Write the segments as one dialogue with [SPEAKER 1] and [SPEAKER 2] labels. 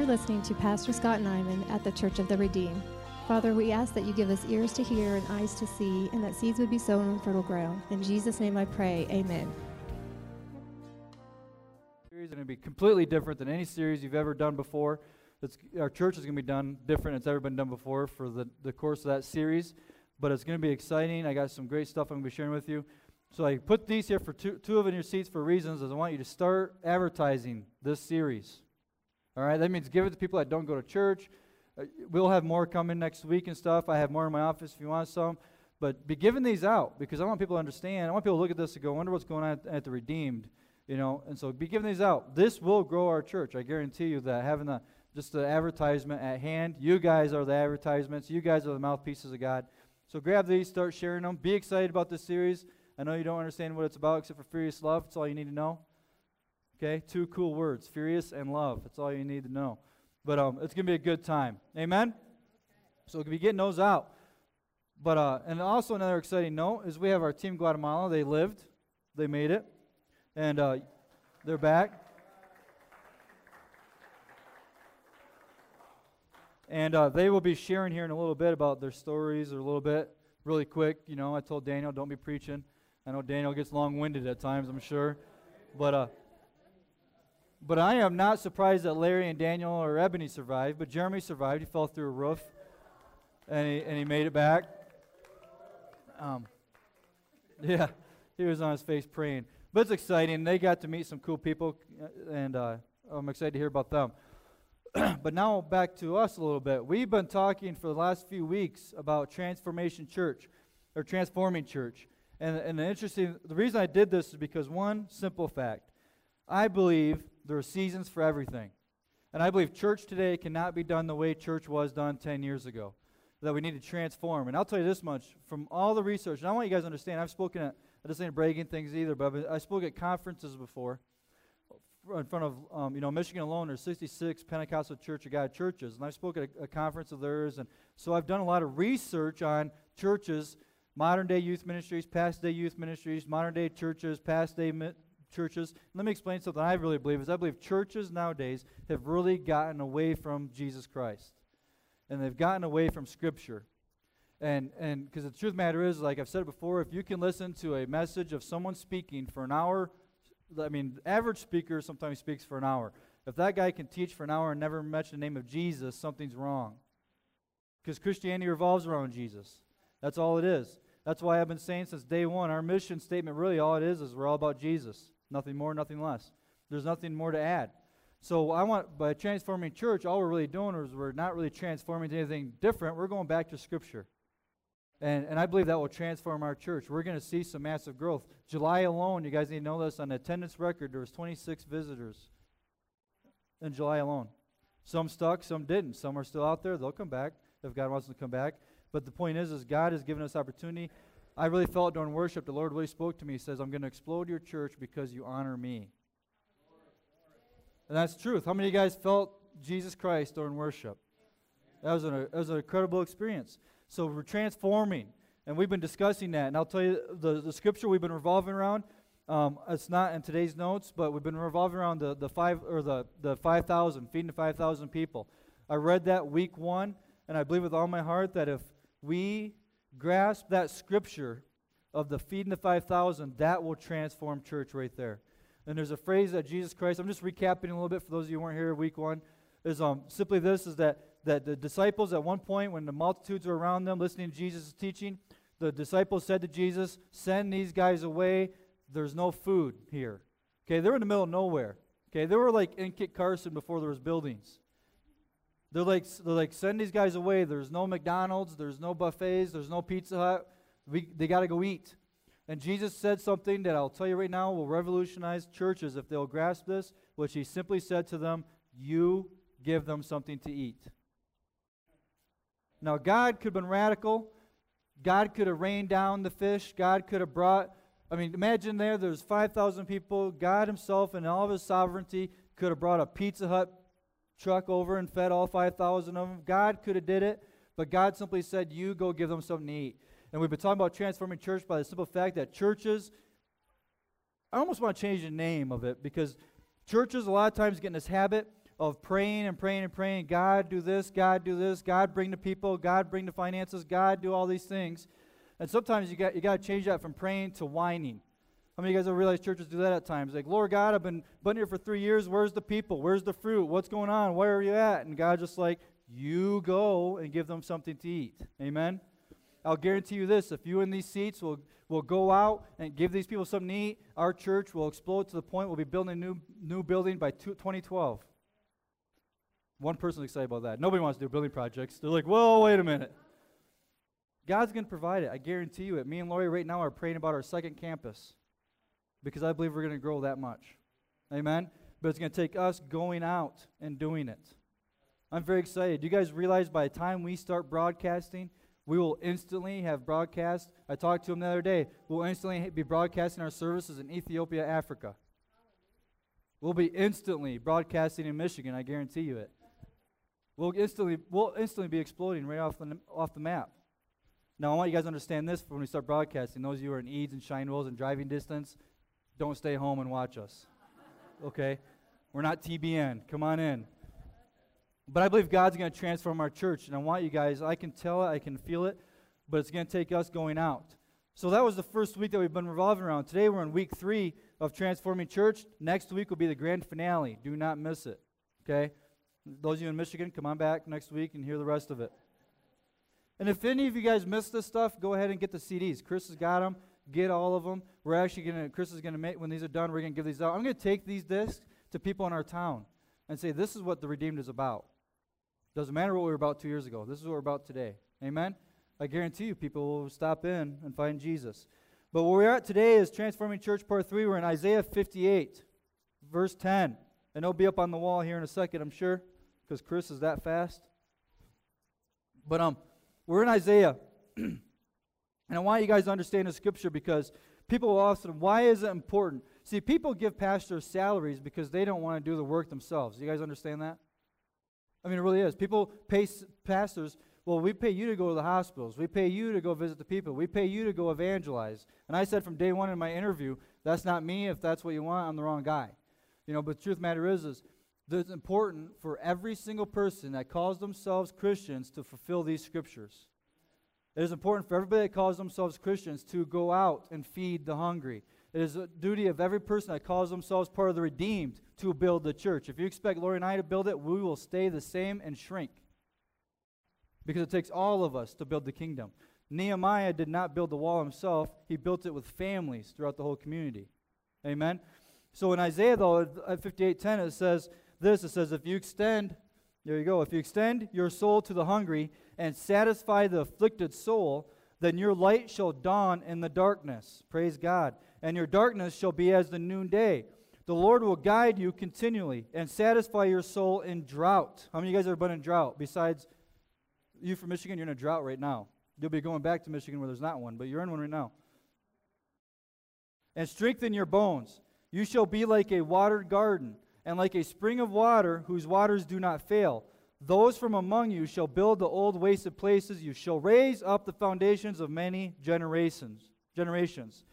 [SPEAKER 1] You're listening to Pastor Scott Nyman at the Church of the Redeemed. Father, we ask that you give us ears to hear and eyes to see, and that seeds would be sown on fertile ground. In Jesus' name I pray, amen.
[SPEAKER 2] Series going to be completely different than any series you've ever done before. It's, our church is going to be done different than it's ever been done before for the, the course of that series, but it's going to be exciting. I got some great stuff I'm going to be sharing with you. So I put these here for two, two of in your seats for reasons, as I want you to start advertising this series. All right, that means give it to people that don't go to church. Uh, we'll have more coming next week and stuff. I have more in my office if you want some. But be giving these out because I want people to understand. I want people to look at this and go, wonder what's going on at, at the Redeemed, you know. And so be giving these out. This will grow our church. I guarantee you that having the just the advertisement at hand. You guys are the advertisements. You guys are the mouthpieces of God. So grab these, start sharing them. Be excited about this series. I know you don't understand what it's about except for furious love. It's all you need to know. Okay, two cool words furious and love. That's all you need to know. But um, it's going to be a good time. Amen? So we'll be getting those out. But uh, and also another exciting note is we have our team Guatemala. They lived, they made it, and uh, they're back. And uh, they will be sharing here in a little bit about their stories, or a little bit, really quick. You know, I told Daniel, don't be preaching. I know Daniel gets long-winded at times, I'm sure, but uh, but I am not surprised that Larry and Daniel or Ebony survived, but Jeremy survived. He fell through a roof, and he, and he made it back. Um, yeah, he was on his face praying. But it's exciting. They got to meet some cool people, and uh, I'm excited to hear about them. but now back to us a little bit. We've been talking for the last few weeks about Transformation Church, or Transforming Church. And, and the interesting, the reason I did this is because one simple fact. I believe there are seasons for everything. And I believe church today cannot be done the way church was done 10 years ago. That we need to transform. And I'll tell you this much from all the research, and I want you guys to understand, I've spoken at, I just ain't bragging things either, but I spoke at conferences before in front of, um, you know, Michigan alone, there's 66 Pentecostal Church of God churches. And I've spoken at a, a conference of theirs. And so I've done a lot of research on churches, modern day youth ministries, past day youth ministries, modern day churches, past day mi- churches. Let me explain something I really believe is I believe churches nowadays have really gotten away from Jesus Christ. And they've gotten away from Scripture. And and because the truth the matter is, like I've said before, if you can listen to a message of someone speaking for an hour, I mean, average speaker sometimes speaks for an hour. If that guy can teach for an hour and never mention the name of Jesus, something's wrong. Because Christianity revolves around Jesus. That's all it is. That's why I've been saying since day one, our mission statement really all it is is we're all about Jesus. Nothing more, nothing less. There's nothing more to add. So I want by transforming church, all we're really doing is we're not really transforming to anything different. We're going back to Scripture. And, and I believe that will transform our church. We're going to see some massive growth. July alone, you guys need to know this, on attendance record, there was 26 visitors in July alone. Some stuck, some didn't. Some are still out there. They'll come back if God wants them to come back. But the point is, is God has given us opportunity. I really felt during worship, the Lord really spoke to me. He says, I'm going to explode your church because you honor me. And that's truth. How many of you guys felt Jesus Christ during worship? That was, an, that was an incredible experience. So we're transforming, and we've been discussing that. And I'll tell you the, the scripture we've been revolving around. Um, it's not in today's notes, but we've been revolving around the, the five or the, the five thousand, feeding the five thousand people. I read that week one, and I believe with all my heart that if we grasp that scripture of the feeding the 5,000, that will transform church right there. And there's a phrase that Jesus Christ, I'm just recapping a little bit for those of you who weren't here week one, is um, simply this, is that, that the disciples at one point, when the multitudes were around them listening to Jesus' teaching, the disciples said to Jesus, send these guys away. There's no food here. Okay, they're in the middle of nowhere. Okay, they were like in Kit Carson before there was buildings. They're like, they're like, send these guys away. There's no McDonald's, there's no buffets, there's no Pizza Hut. We, they got to go eat. And Jesus said something that I'll tell you right now will revolutionize churches if they'll grasp this, which he simply said to them, You give them something to eat. Now, God could have been radical. God could have rained down the fish. God could have brought, I mean, imagine there, there's 5,000 people. God Himself, in all of His sovereignty, could have brought a Pizza Hut truck over and fed all 5,000 of them. God could have did it, but God simply said, you go give them something to eat. And we've been talking about transforming church by the simple fact that churches, I almost want to change the name of it because churches a lot of times get in this habit of praying and praying and praying. God, do this. God, do this. God, bring the people. God, bring the finances. God, do all these things. And sometimes you got you got to change that from praying to whining. How many of you guys have realized churches do that at times? Like, Lord God, I've been been here for three years. Where's the people? Where's the fruit? What's going on? Where are you at? And God just like, you go and give them something to eat. Amen. I'll guarantee you this: if you in these seats will will go out and give these people something to eat, our church will explode to the point we'll be building a new new building by two, 2012. One person's excited about that. Nobody wants to do building projects. They're like, well, wait a minute. God's going to provide it. I guarantee you it. Me and Lori right now are praying about our second campus because I believe we're going to grow that much. Amen? But it's going to take us going out and doing it. I'm very excited. Do you guys realize by the time we start broadcasting, we will instantly have broadcast? I talked to him the other day. We'll instantly be broadcasting our services in Ethiopia, Africa. We'll be instantly broadcasting in Michigan, I guarantee you it. We'll instantly, we'll instantly be exploding right off the, off the map. Now, I want you guys to understand this when we start broadcasting. Those of you who are in Eads and Cheyenne and driving distance, don't stay home and watch us. Okay? We're not TBN. Come on in. But I believe God's going to transform our church. And I want you guys, I can tell it, I can feel it, but it's going to take us going out. So that was the first week that we've been revolving around. Today we're in week three of Transforming Church. Next week will be the grand finale. Do not miss it. Okay? Those of you in Michigan, come on back next week and hear the rest of it. And if any of you guys missed this stuff, go ahead and get the CDs. Chris has got them. Get all of them. We're actually going to, Chris is going to make, when these are done, we're going to give these out. I'm going to take these discs to people in our town and say, this is what the Redeemed is about. Doesn't matter what we were about two years ago. This is what we're about today. Amen? I guarantee you people will stop in and find Jesus. But where we're at today is Transforming Church Part 3. We're in Isaiah 58, verse 10. And it'll be up on the wall here in a second, I'm sure, because Chris is that fast. But um, we're in Isaiah. and I want you guys to understand the scripture because people will often, why is it important? See, people give pastors salaries because they don't want to do the work themselves. You guys understand that? I mean, it really is. People pay pastors, well, we pay you to go to the hospitals. We pay you to go visit the people. We pay you to go evangelize. And I said from day one in my interview, that's not me. If that's what you want, I'm the wrong guy. You know, but truth matter is, is it's important for every single person that calls themselves Christians to fulfill these scriptures. It is important for everybody that calls themselves Christians to go out and feed the hungry. It is a duty of every person that calls themselves part of the redeemed to build the church. If you expect Lori and I to build it, we will stay the same and shrink. Because it takes all of us to build the kingdom. Nehemiah did not build the wall himself, he built it with families throughout the whole community. Amen? So in Isaiah, though, at 58.10, it says, this. It says, If you extend, there you go, if you extend your soul to the hungry and satisfy the afflicted soul, then your light shall dawn in the darkness. Praise God. And your darkness shall be as the noonday. The Lord will guide you continually and satisfy your soul in drought. How many of you guys have been in drought? Besides you from Michigan, you're in a drought right now. You'll be going back to Michigan where there's not one, but you're in one right now. And strengthen your bones. You shall be like a watered garden and like a spring of water whose waters do not fail. Those from among you shall build the old wasted places. You shall raise up the foundations of many generations. Generations.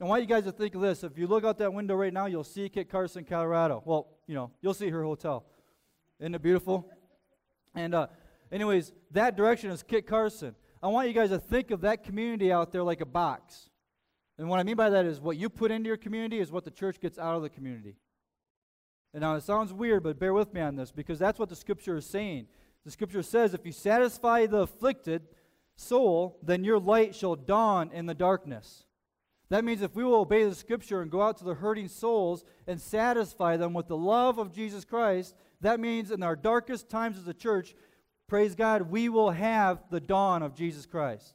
[SPEAKER 2] I want you guys to think of this. If you look out that window right now, you'll see Kit Carson, Colorado. Well, you know, you'll see her hotel. Isn't it beautiful? And, uh, anyways, that direction is Kit Carson. I want you guys to think of that community out there like a box. And what I mean by that is what you put into your community is what the church gets out of the community. And now it sounds weird, but bear with me on this because that's what the scripture is saying. The scripture says, if you satisfy the afflicted soul, then your light shall dawn in the darkness. That means if we will obey the scripture and go out to the hurting souls and satisfy them with the love of Jesus Christ, that means in our darkest times as a church, praise God, we will have the dawn of Jesus Christ.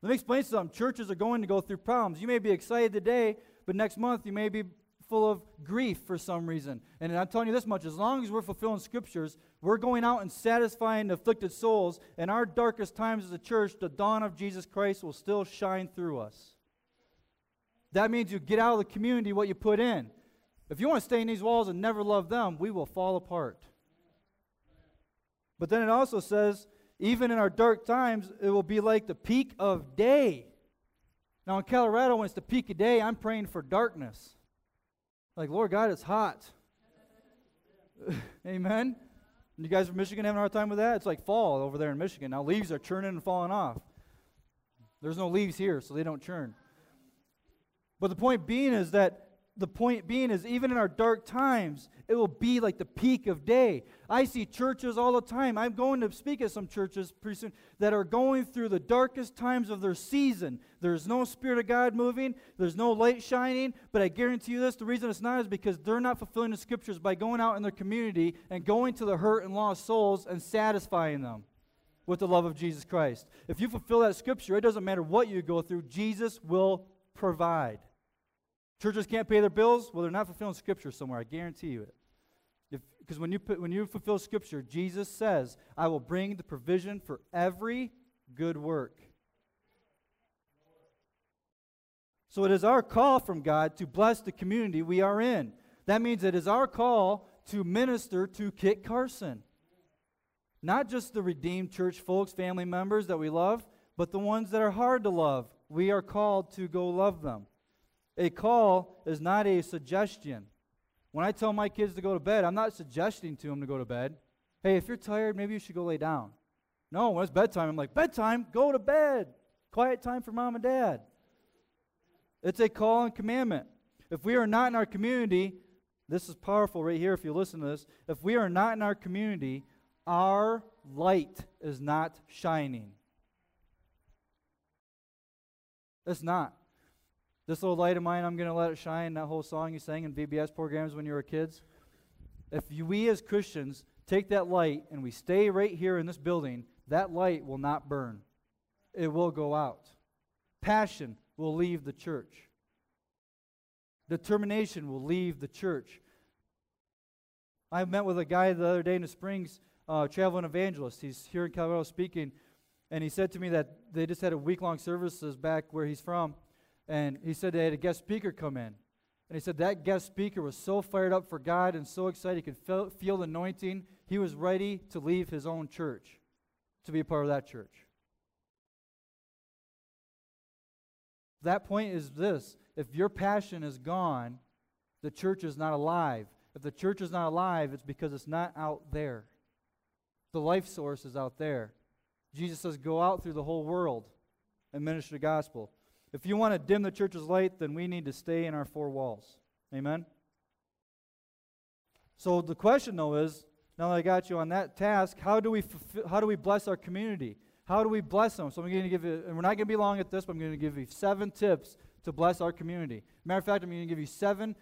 [SPEAKER 2] Let me explain something. Churches are going to go through problems. You may be excited today, but next month you may be full of grief for some reason. And I'm telling you this much as long as we're fulfilling scriptures, we're going out and satisfying afflicted souls. In our darkest times as a church, the dawn of Jesus Christ will still shine through us. That means you get out of the community what you put in. If you want to stay in these walls and never love them, we will fall apart. But then it also says, even in our dark times, it will be like the peak of day. Now in Colorado, when it's the peak of day, I'm praying for darkness. Like, Lord God, it's hot. Amen. You guys from Michigan having a hard time with that? It's like fall over there in Michigan. Now leaves are churning and falling off. There's no leaves here, so they don't churn. But the point being is that the point being is even in our dark times, it will be like the peak of day. I see churches all the time. I'm going to speak at some churches pretty soon that are going through the darkest times of their season. There's no Spirit of God moving, there's no light shining. But I guarantee you this the reason it's not is because they're not fulfilling the scriptures by going out in their community and going to the hurt and lost souls and satisfying them with the love of Jesus Christ. If you fulfill that scripture, it doesn't matter what you go through, Jesus will provide. Churches can't pay their bills. Well, they're not fulfilling Scripture somewhere. I guarantee you it. Because when you when you fulfill Scripture, Jesus says, "I will bring the provision for every good work." So it is our call from God to bless the community we are in. That means it is our call to minister to Kit Carson. Not just the redeemed church folks, family members that we love, but the ones that are hard to love. We are called to go love them. A call is not a suggestion. When I tell my kids to go to bed, I'm not suggesting to them to go to bed. Hey, if you're tired, maybe you should go lay down. No, when it's bedtime, I'm like, bedtime, go to bed. Quiet time for mom and dad. It's a call and commandment. If we are not in our community, this is powerful right here if you listen to this. If we are not in our community, our light is not shining. It's not. This little light of mine, I'm going to let it shine. That whole song you sang in VBS programs when you were kids. If you, we as Christians take that light and we stay right here in this building, that light will not burn. It will go out. Passion will leave the church. Determination will leave the church. I met with a guy the other day in the Springs, uh, traveling evangelist. He's here in Colorado speaking, and he said to me that they just had a week long services back where he's from and he said they had a guest speaker come in. And he said that guest speaker was so fired up for God and so excited he could feel, feel the anointing, he was ready to leave his own church to be a part of that church. That point is this if your passion is gone, the church is not alive. If the church is not alive, it's because it's not out there. The life source is out there. Jesus says, Go out through the whole world and minister the gospel. If you want to dim the church's light, then we need to stay in our four walls. Amen? So the question, though, is now that I got you on that task, how do we, fulfill, how do we bless our community? How do we bless them? So I'm going to give you, and we're not going to be long at this, but I'm going to give you seven tips to bless our community. Matter of fact, I'm going to give you seven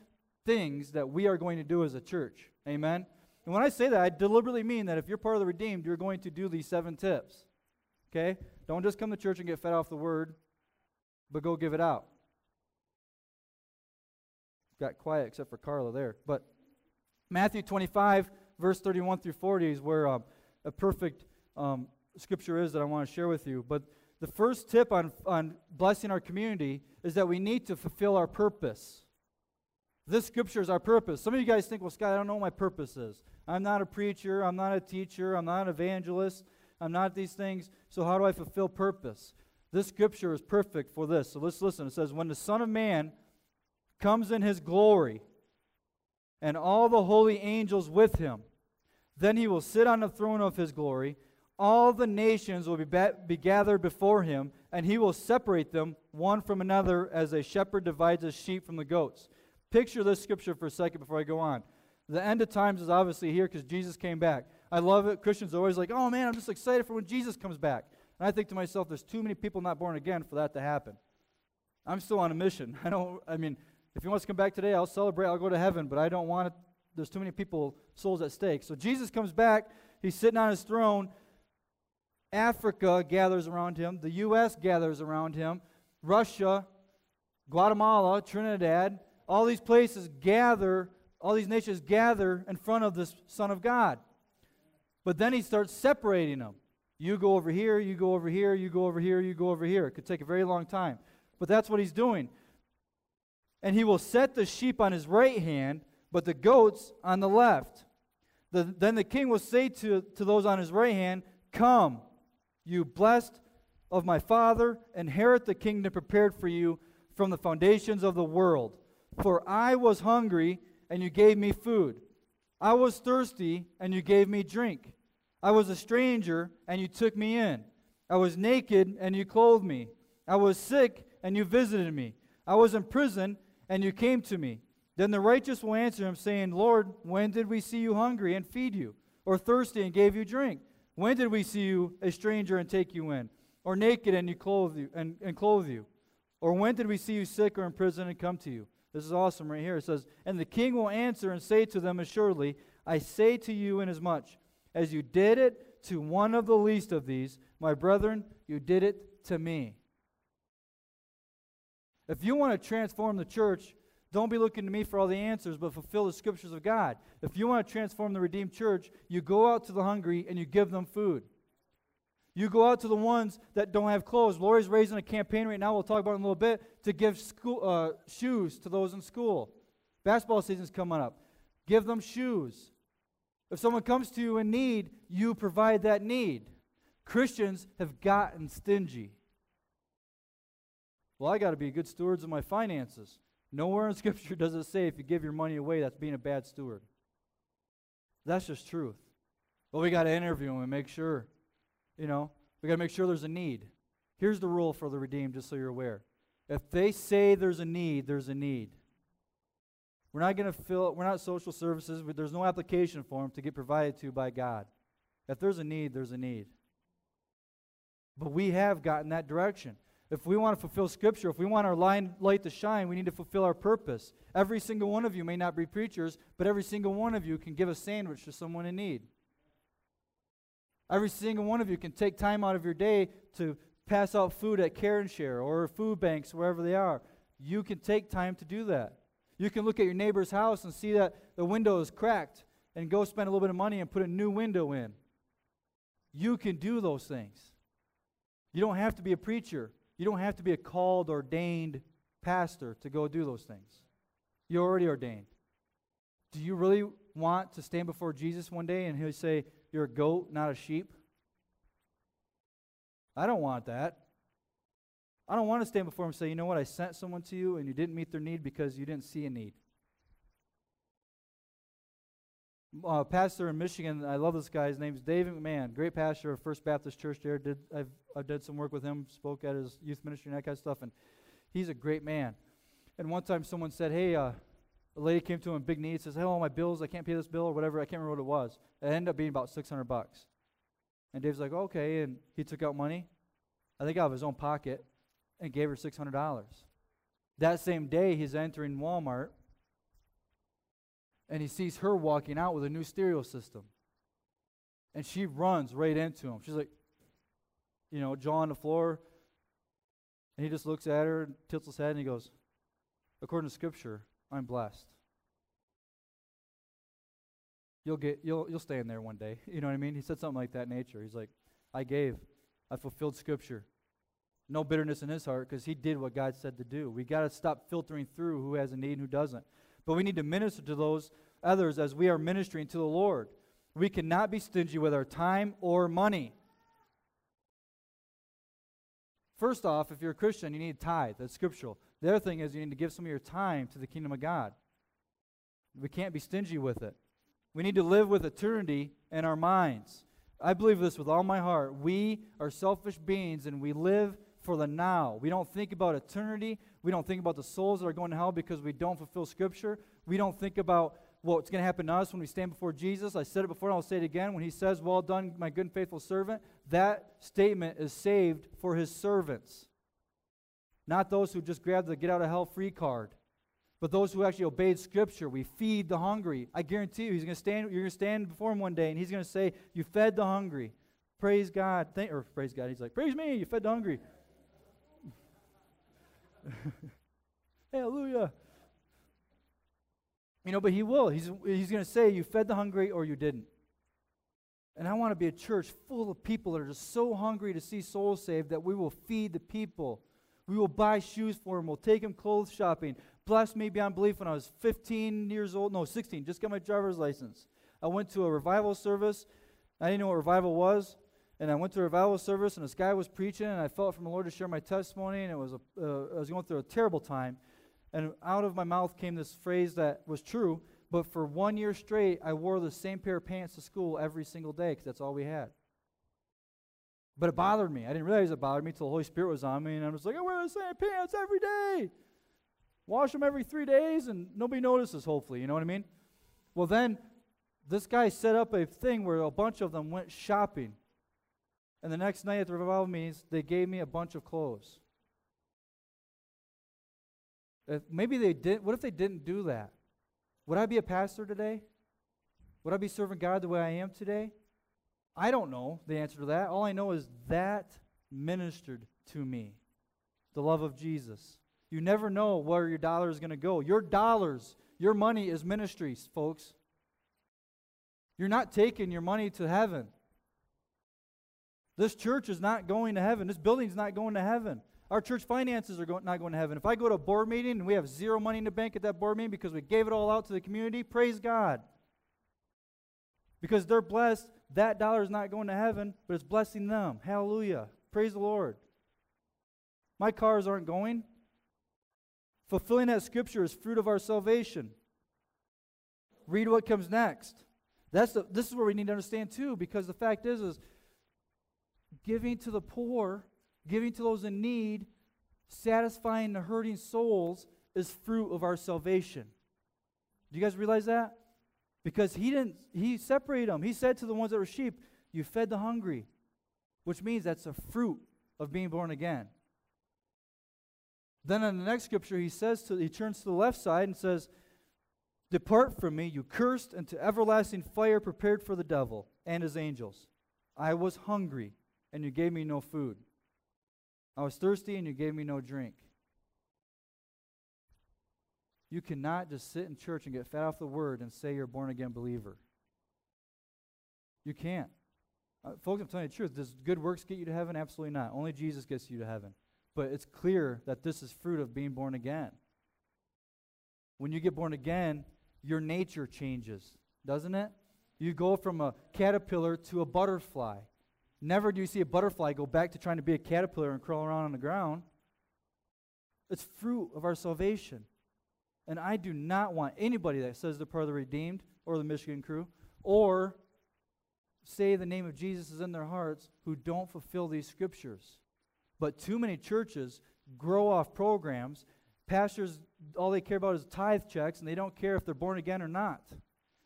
[SPEAKER 2] things that we are going to do as a church. Amen? And when I say that, I deliberately mean that if you're part of the redeemed, you're going to do these seven tips. Okay? Don't just come to church and get fed off the word but go give it out. Got quiet except for Carla there. But Matthew 25, verse 31 through 40 is where um, a perfect um, scripture is that I want to share with you. But the first tip on, on blessing our community is that we need to fulfill our purpose. This scripture is our purpose. Some of you guys think, well, Scott, I don't know what my purpose is. I'm not a preacher. I'm not a teacher. I'm not an evangelist. I'm not these things. So, how do I fulfill purpose? This scripture is perfect for this. So let's listen. It says, When the Son of Man comes in his glory, and all the holy angels with him, then he will sit on the throne of his glory. All the nations will be, ba- be gathered before him, and he will separate them one from another as a shepherd divides his sheep from the goats. Picture this scripture for a second before I go on. The end of times is obviously here because Jesus came back. I love it. Christians are always like, oh man, I'm just excited for when Jesus comes back. And I think to myself, there's too many people not born again for that to happen. I'm still on a mission. I don't, I mean, if he wants to come back today, I'll celebrate, I'll go to heaven, but I don't want it. There's too many people, souls at stake. So Jesus comes back, he's sitting on his throne. Africa gathers around him, the U.S. gathers around him, Russia, Guatemala, Trinidad, all these places gather, all these nations gather in front of this Son of God. But then he starts separating them. You go over here, you go over here, you go over here, you go over here. It could take a very long time. But that's what he's doing. And he will set the sheep on his right hand, but the goats on the left. The, then the king will say to, to those on his right hand, Come, you blessed of my father, inherit the kingdom prepared for you from the foundations of the world. For I was hungry, and you gave me food. I was thirsty, and you gave me drink. I was a stranger, and you took me in. I was naked, and you clothed me. I was sick, and you visited me. I was in prison, and you came to me. Then the righteous will answer him, saying, Lord, when did we see you hungry and feed you, or thirsty and gave you drink? When did we see you a stranger and take you in, or naked and you clothe you and, and clothe you? Or when did we see you sick or in prison and come to you? This is awesome right here. It says, And the king will answer and say to them assuredly, I say to you inasmuch as you did it to one of the least of these, my brethren, you did it to me. If you want to transform the church, don't be looking to me for all the answers, but fulfill the scriptures of God. If you want to transform the redeemed church, you go out to the hungry and you give them food. You go out to the ones that don't have clothes. Lori's raising a campaign right now, we'll talk about it in a little bit, to give school, uh, shoes to those in school. Basketball season's coming up. Give them shoes. If someone comes to you in need, you provide that need. Christians have gotten stingy. Well, I got to be good stewards of my finances. Nowhere in Scripture does it say if you give your money away, that's being a bad steward. That's just truth. But we got to interview them and make sure you know, we got to make sure there's a need. Here's the rule for the redeemed, just so you're aware. If they say there's a need, there's a need. We're not going to fill, we're not social services, there's no application form to get provided to by God. If there's a need, there's a need. But we have gotten that direction. If we want to fulfill Scripture, if we want our line, light to shine, we need to fulfill our purpose. Every single one of you may not be preachers, but every single one of you can give a sandwich to someone in need. Every single one of you can take time out of your day to pass out food at Care and Share or food banks, wherever they are. You can take time to do that. You can look at your neighbor's house and see that the window is cracked and go spend a little bit of money and put a new window in. You can do those things. You don't have to be a preacher. You don't have to be a called, ordained pastor to go do those things. You're already ordained. Do you really want to stand before Jesus one day and he'll say, you're a goat, not a sheep. I don't want that. I don't want to stand before him and say, you know what, I sent someone to you and you didn't meet their need because you didn't see a need. Uh, pastor in Michigan, I love this guy. His name's David McMahon, great pastor of First Baptist Church there. Did I've I did some work with him, spoke at his youth ministry and that kind of stuff, and he's a great man. And one time someone said, "Hey, uh, a lady came to him in big need, says, Hey, all my bills, I can't pay this bill or whatever. I can't remember what it was. It ended up being about 600 bucks. And Dave's like, Okay. And he took out money, I think out of his own pocket, and gave her $600. That same day, he's entering Walmart and he sees her walking out with a new stereo system. And she runs right into him. She's like, you know, jaw on the floor. And he just looks at her, tilts his head, and he goes, according to Scripture, I'm blessed. You'll get you'll you'll stay in there one day. You know what I mean? He said something like that nature. He's like, I gave. I fulfilled scripture. No bitterness in his heart because he did what God said to do. We got to stop filtering through who has a need and who doesn't. But we need to minister to those others as we are ministering to the Lord. We cannot be stingy with our time or money. First off, if you're a Christian, you need tithe. That's scriptural. The other thing is you need to give some of your time to the kingdom of God. We can't be stingy with it. We need to live with eternity in our minds. I believe this with all my heart. We are selfish beings and we live for the now. We don't think about eternity. We don't think about the souls that are going to hell because we don't fulfill Scripture. We don't think about what's going to happen to us when we stand before Jesus. I said it before and I'll say it again. When he says, Well done, my good and faithful servant, that statement is saved for his servants not those who just grabbed the get out of hell free card, but those who actually obeyed Scripture. We feed the hungry. I guarantee you, he's going to stand. You're going to stand before him one day, and he's going to say, "You fed the hungry." Praise God. Thank, or praise God. He's like, "Praise me. You fed the hungry." Hallelujah. You know, but he will. He's, he's going to say, You fed the hungry or you didn't. And I want to be a church full of people that are just so hungry to see souls saved that we will feed the people we will buy shoes for them. We'll take them clothes shopping. Bless me beyond belief when I was 15 years old. No, 16. Just got my driver's license. I went to a revival service. I didn't know what revival was. And I went to a revival service, and this guy was preaching, and I felt from the Lord to share my testimony, and it was a, uh, I was going through a terrible time. And out of my mouth came this phrase that was true, But for one year straight, I wore the same pair of pants to school every single day because that's all we had. But it bothered me. I didn't realize it bothered me until the Holy Spirit was on me, and I was like, I wear the same pants every day. Wash them every three days, and nobody notices, hopefully. You know what I mean? Well, then this guy set up a thing where a bunch of them went shopping. And the next night at the revival meetings, they gave me a bunch of clothes. If maybe they did. What if they didn't do that? Would I be a pastor today? Would I be serving God the way I am today? I don't know the answer to that. All I know is that ministered to me the love of Jesus. You never know where your dollar is going to go. Your dollars, your money is ministries, folks. You're not taking your money to heaven. This church is not going to heaven. This building is not going to heaven. Our church finances are not going to heaven. If I go to a board meeting and we have zero money in the bank at that board meeting because we gave it all out to the community, praise God. Because they're blessed, that dollar is not going to heaven, but it's blessing them. Hallelujah. Praise the Lord. My cars aren't going. Fulfilling that scripture is fruit of our salvation. Read what comes next. That's the, this is where we need to understand too, because the fact is, is giving to the poor giving to those in need, satisfying the hurting souls is fruit of our salvation. Do you guys realize that? Because he didn't he separated them. He said to the ones that were sheep, "You fed the hungry," which means that's a fruit of being born again. Then in the next scripture, he says to he turns to the left side and says, "Depart from me, you cursed, into everlasting fire prepared for the devil and his angels. I was hungry, and you gave me no food. I was thirsty and you gave me no drink. You cannot just sit in church and get fed off the word and say you're a born again believer. You can't. Uh, folks, I'm telling you the truth. Does good works get you to heaven? Absolutely not. Only Jesus gets you to heaven. But it's clear that this is fruit of being born again. When you get born again, your nature changes, doesn't it? You go from a caterpillar to a butterfly. Never do you see a butterfly go back to trying to be a caterpillar and crawl around on the ground. It's fruit of our salvation. And I do not want anybody that says they're part of the redeemed or the Michigan crew or say the name of Jesus is in their hearts who don't fulfill these scriptures. But too many churches grow off programs. Pastors, all they care about is tithe checks, and they don't care if they're born again or not.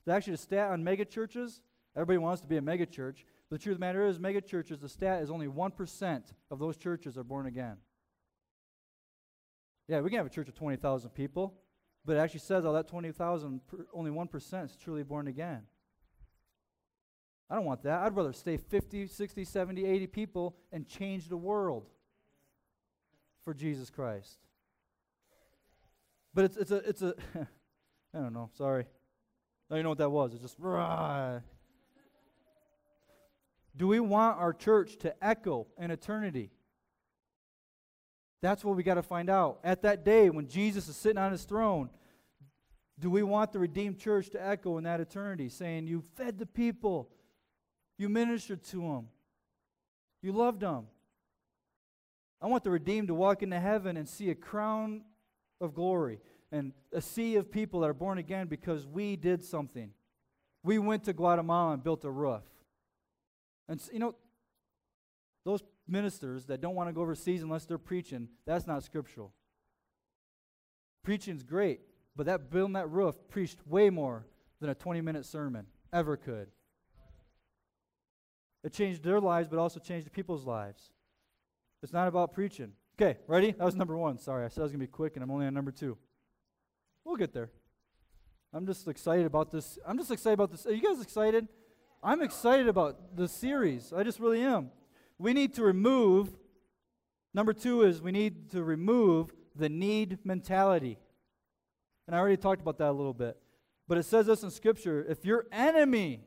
[SPEAKER 2] There's actually a stat on mega churches. Everybody wants to be a mega church. The truth of the matter is, mega churches, the stat is only 1% of those churches are born again. Yeah, we can have a church of 20,000 people, but it actually says all that 20,000, only 1% is truly born again. I don't want that. I'd rather stay 50, 60, 70, 80 people and change the world for Jesus Christ. But it's, it's a, it's a I don't know, sorry. I don't know what that was. It's just, rah. Do we want our church to echo in eternity? That's what we got to find out. At that day when Jesus is sitting on his throne, do we want the redeemed church to echo in that eternity, saying, You fed the people, you ministered to them, you loved them? I want the redeemed to walk into heaven and see a crown of glory and a sea of people that are born again because we did something. We went to Guatemala and built a roof. And, you know, those ministers that don't want to go overseas unless they're preaching, that's not scriptural. Preaching's great, but that building that roof preached way more than a 20 minute sermon ever could. It changed their lives, but also changed people's lives. It's not about preaching. Okay, ready? That was number one. Sorry, I said I was going to be quick, and I'm only on number two. We'll get there. I'm just excited about this. I'm just excited about this. Are you guys excited? I'm excited about the series. I just really am. We need to remove, number two is we need to remove the need mentality. And I already talked about that a little bit. But it says this in Scripture if your enemy,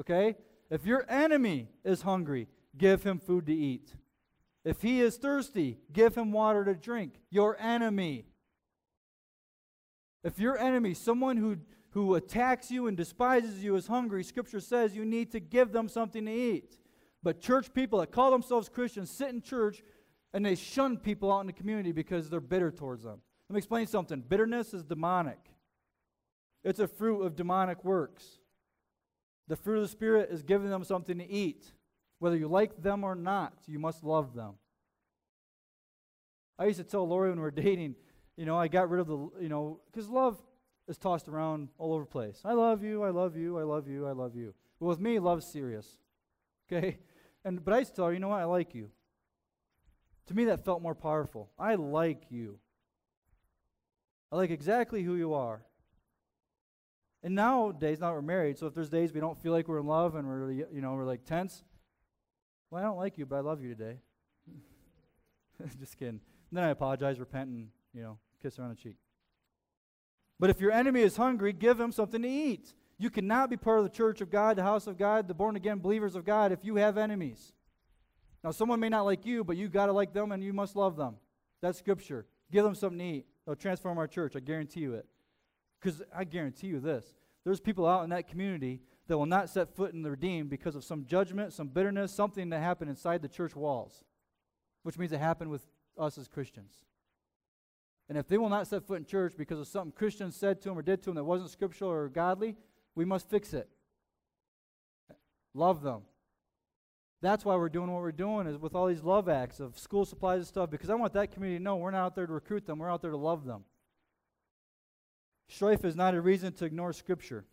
[SPEAKER 2] okay, if your enemy is hungry, give him food to eat. If he is thirsty, give him water to drink. Your enemy. If your enemy, someone who who attacks you and despises you is hungry, Scripture says you need to give them something to eat. But church people that call themselves Christians sit in church and they shun people out in the community because they're bitter towards them. Let me explain something. Bitterness is demonic, it's a fruit of demonic works. The fruit of the Spirit is giving them something to eat. Whether you like them or not, you must love them. I used to tell Lori when we were dating, you know, I got rid of the, you know, because love is tossed around all over the place. I love you, I love you, I love you, I love you. But with me, love's serious. Okay? And but I to tell her, you know what, I like you. To me, that felt more powerful. I like you. I like exactly who you are. And nowadays, now we're married, so if there's days we don't feel like we're in love and we're, you know, we're like tense, well, I don't like you, but I love you today. Just kidding. And then I apologize, repent, and, you know, kiss her on the cheek. But if your enemy is hungry, give him something to eat. You cannot be part of the church of God, the house of God, the born again believers of God if you have enemies. Now, someone may not like you, but you got to like them and you must love them. That's scripture. Give them something to eat. They'll transform our church. I guarantee you it. Because I guarantee you this there's people out in that community that will not set foot in the redeemed because of some judgment, some bitterness, something that happened inside the church walls, which means it happened with us as Christians. And if they will not set foot in church because of something Christians said to them or did to them that wasn't scriptural or godly, we must fix it. Love them. That's why we're doing what we're doing is with all these love acts of school supplies and stuff because I want that community to know we're not out there to recruit them, we're out there to love them. Strife is not a reason to ignore Scripture.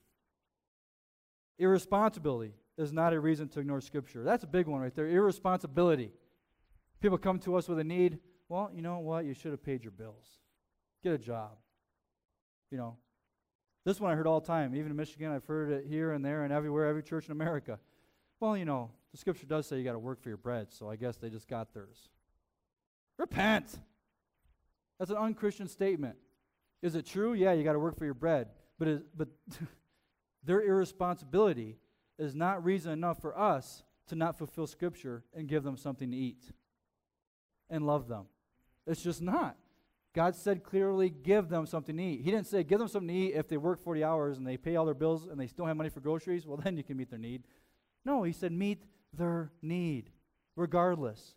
[SPEAKER 2] Irresponsibility is not a reason to ignore Scripture. That's a big one right there. Irresponsibility. People come to us with a need. Well, you know what? You should have paid your bills. Get a job. You know, this one I heard all the time. Even in Michigan, I've heard it here and there and everywhere, every church in America. Well, you know, the scripture does say you got to work for your bread, so I guess they just got theirs. Repent. That's an unchristian statement. Is it true? Yeah, you got to work for your bread. But, is, but their irresponsibility is not reason enough for us to not fulfill Scripture and give them something to eat and love them. It's just not. God said clearly, give them something to eat. He didn't say, give them something to eat if they work 40 hours and they pay all their bills and they still have money for groceries. Well, then you can meet their need. No, he said, meet their need, regardless.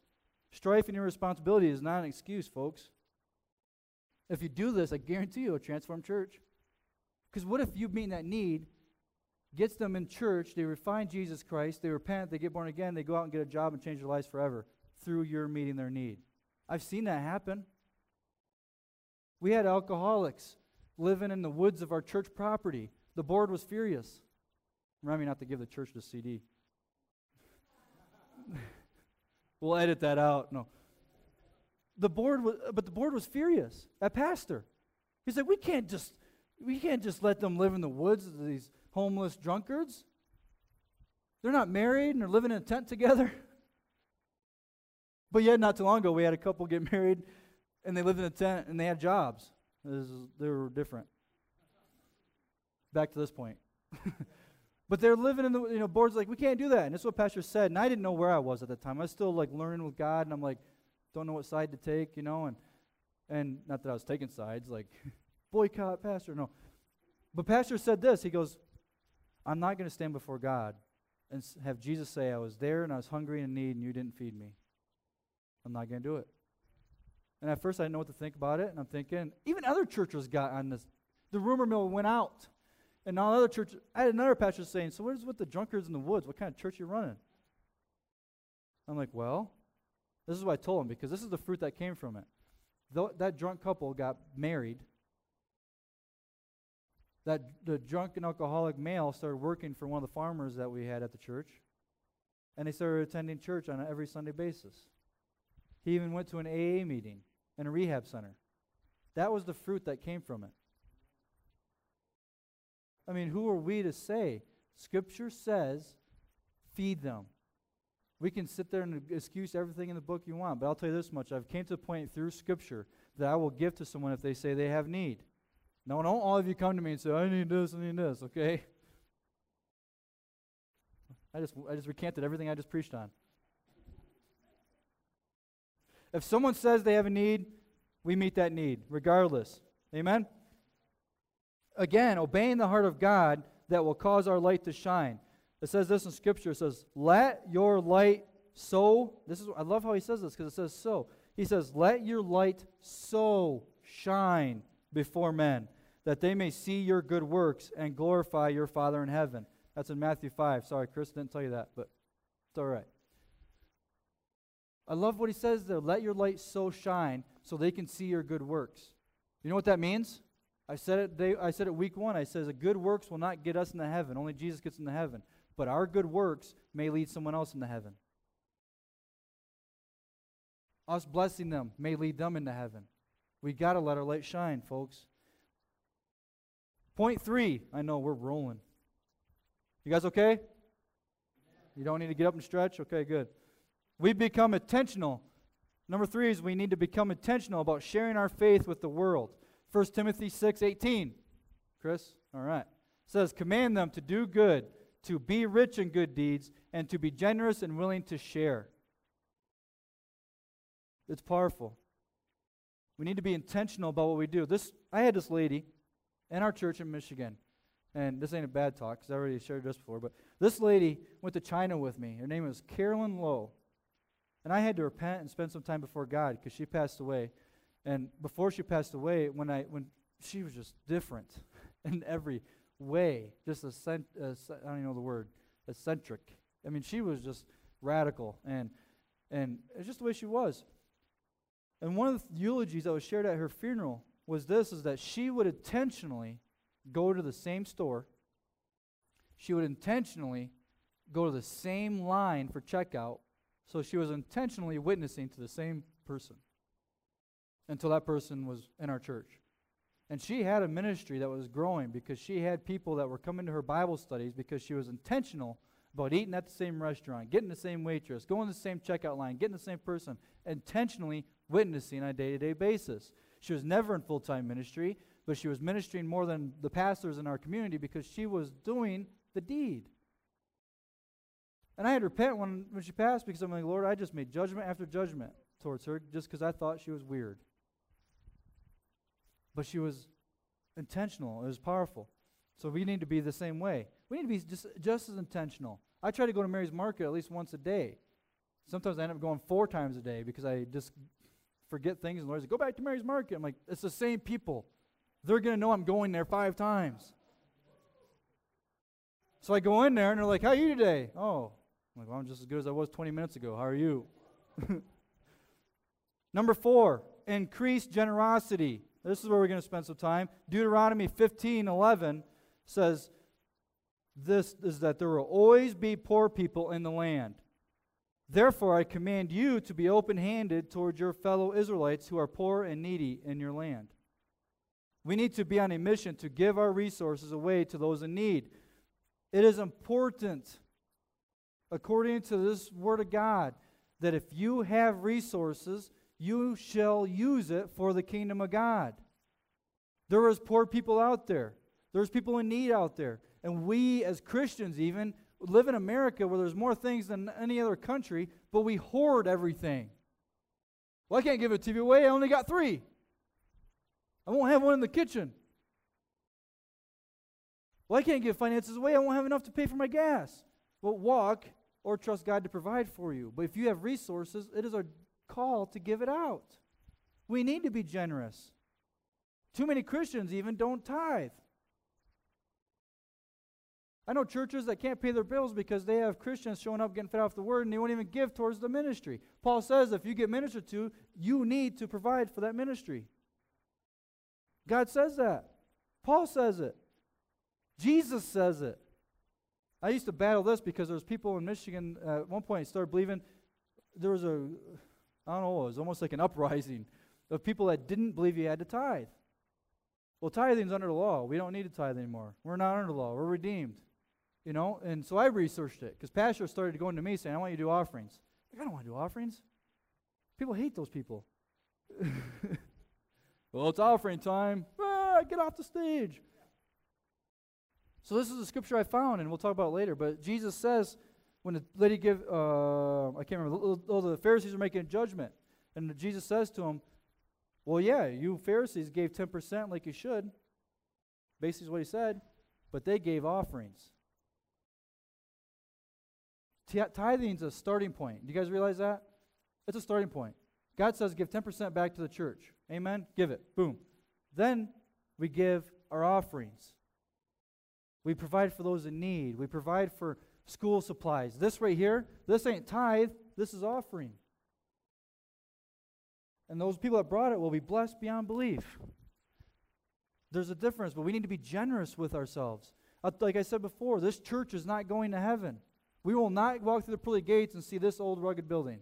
[SPEAKER 2] Strife and irresponsibility is not an excuse, folks. If you do this, I guarantee you it'll transform church. Because what if you meet that need, gets them in church, they refine Jesus Christ, they repent, they get born again, they go out and get a job and change their lives forever through your meeting their need. I've seen that happen. We had alcoholics living in the woods of our church property. The board was furious. Remind me not to give the church the CD. we'll edit that out. No. The board was, but the board was furious at pastor. He said, "We can't just, we can't just let them live in the woods. These homeless drunkards. They're not married and they're living in a tent together." But yet, not too long ago, we had a couple get married and they lived in a tent and they had jobs. Is, they were different. Back to this point. but they're living in the, you know, boards like, we can't do that. And that's what Pastor said. And I didn't know where I was at the time. I was still like learning with God and I'm like, don't know what side to take, you know, and, and not that I was taking sides, like, boycott, Pastor, no. But Pastor said this. He goes, I'm not going to stand before God and have Jesus say, I was there and I was hungry and in need and you didn't feed me. I'm not going to do it. And at first I didn't know what to think about it, and I'm thinking, even other churches got on this. The rumor mill went out. And all other churches, I had another pastor saying, So what is with the drunkards in the woods? What kind of church are you running? I'm like, Well, this is what I told him because this is the fruit that came from it. That drunk couple got married. That the drunk and alcoholic male started working for one of the farmers that we had at the church. And they started attending church on an every Sunday basis. He even went to an AA meeting and a rehab center. That was the fruit that came from it. I mean, who are we to say? Scripture says, feed them. We can sit there and excuse everything in the book you want, but I'll tell you this much. I've came to the point through Scripture that I will give to someone if they say they have need. Now, don't all of you come to me and say, I need this, I need this, okay? I just, I just recanted everything I just preached on. If someone says they have a need, we meet that need, regardless. Amen? Again, obeying the heart of God that will cause our light to shine. It says this in Scripture. It says, Let your light so. This is I love how he says this because it says so. He says, Let your light so shine before men, that they may see your good works and glorify your Father in heaven. That's in Matthew 5. Sorry, Chris didn't tell you that, but it's all right. I love what he says there. Let your light so shine so they can see your good works. You know what that means? I said it they, I said it week 1. I says a good works will not get us into heaven. Only Jesus gets into heaven. But our good works may lead someone else into heaven. Us blessing them may lead them into heaven. We got to let our light shine, folks. Point 3. I know we're rolling. You guys okay? You don't need to get up and stretch? Okay, good. We become intentional. Number three is we need to become intentional about sharing our faith with the world. 1 Timothy 6 18. Chris? All right. It says, Command them to do good, to be rich in good deeds, and to be generous and willing to share. It's powerful. We need to be intentional about what we do. This I had this lady in our church in Michigan and this ain't a bad talk because I already shared this before, but this lady went to China with me. Her name was Carolyn Lowe. And I had to repent and spend some time before God because she passed away. And before she passed away, when I when she was just different in every way, just a cent, I don't even know the word, eccentric. I mean, she was just radical, and and it's just the way she was. And one of the eulogies that was shared at her funeral was this: is that she would intentionally go to the same store. She would intentionally go to the same line for checkout. So she was intentionally witnessing to the same person until that person was in our church. And she had a ministry that was growing because she had people that were coming to her Bible studies because she was intentional about eating at the same restaurant, getting the same waitress, going to the same checkout line, getting the same person, intentionally witnessing on a day to day basis. She was never in full time ministry but she was ministering more than the pastors in our community because she was doing the deed. And I had to repent when, when she passed because I'm like, Lord, I just made judgment after judgment towards her just because I thought she was weird. But she was intentional, it was powerful. So we need to be the same way. We need to be just, just as intentional. I try to go to Mary's Market at least once a day. Sometimes I end up going four times a day because I just forget things. And the Lord says, Go back to Mary's Market. I'm like, It's the same people. They're going to know I'm going there five times. So I go in there and they're like, How are you today? Oh, I'm like, Well, I'm just as good as I was 20 minutes ago. How are you? Number four, increase generosity. This is where we're going to spend some time. Deuteronomy 15 11 says, This is that there will always be poor people in the land. Therefore, I command you to be open handed toward your fellow Israelites who are poor and needy in your land. We need to be on a mission to give our resources away to those in need. It is important, according to this Word of God, that if you have resources, you shall use it for the kingdom of God. There is poor people out there. There's people in need out there. And we, as Christians, even live in America where there's more things than any other country, but we hoard everything. Well, I can't give a TV away. I only got three. I won't have one in the kitchen. Well, I can't give finances away. I won't have enough to pay for my gas. Well, walk or trust God to provide for you. But if you have resources, it is our call to give it out. We need to be generous. Too many Christians even don't tithe. I know churches that can't pay their bills because they have Christians showing up getting fed off the word and they won't even give towards the ministry. Paul says if you get ministered to, you need to provide for that ministry. God says that. Paul says it. Jesus says it. I used to battle this because there was people in Michigan uh, at one point started believing there was a I don't know, it was almost like an uprising of people that didn't believe you had to tithe. Well, tithing's under the law. We don't need to tithe anymore. We're not under the law. We're redeemed. You know, and so I researched it because pastors started going to me saying, I want you to do offerings. I don't want to do offerings. People hate those people. Well, it's offering time. Ah, get off the stage. So this is a scripture I found, and we'll talk about later. But Jesus says, when the lady give, uh, I can't remember, oh, the Pharisees are making a judgment, and Jesus says to them, "Well, yeah, you Pharisees gave ten percent like you should." Basically, is what he said, but they gave offerings. Tithing is a starting point. Do you guys realize that? It's a starting point. God says give 10% back to the church. Amen? Give it. Boom. Then we give our offerings. We provide for those in need. We provide for school supplies. This right here, this ain't tithe, this is offering. And those people that brought it will be blessed beyond belief. There's a difference, but we need to be generous with ourselves. Uh, like I said before, this church is not going to heaven. We will not walk through the pearly gates and see this old rugged building.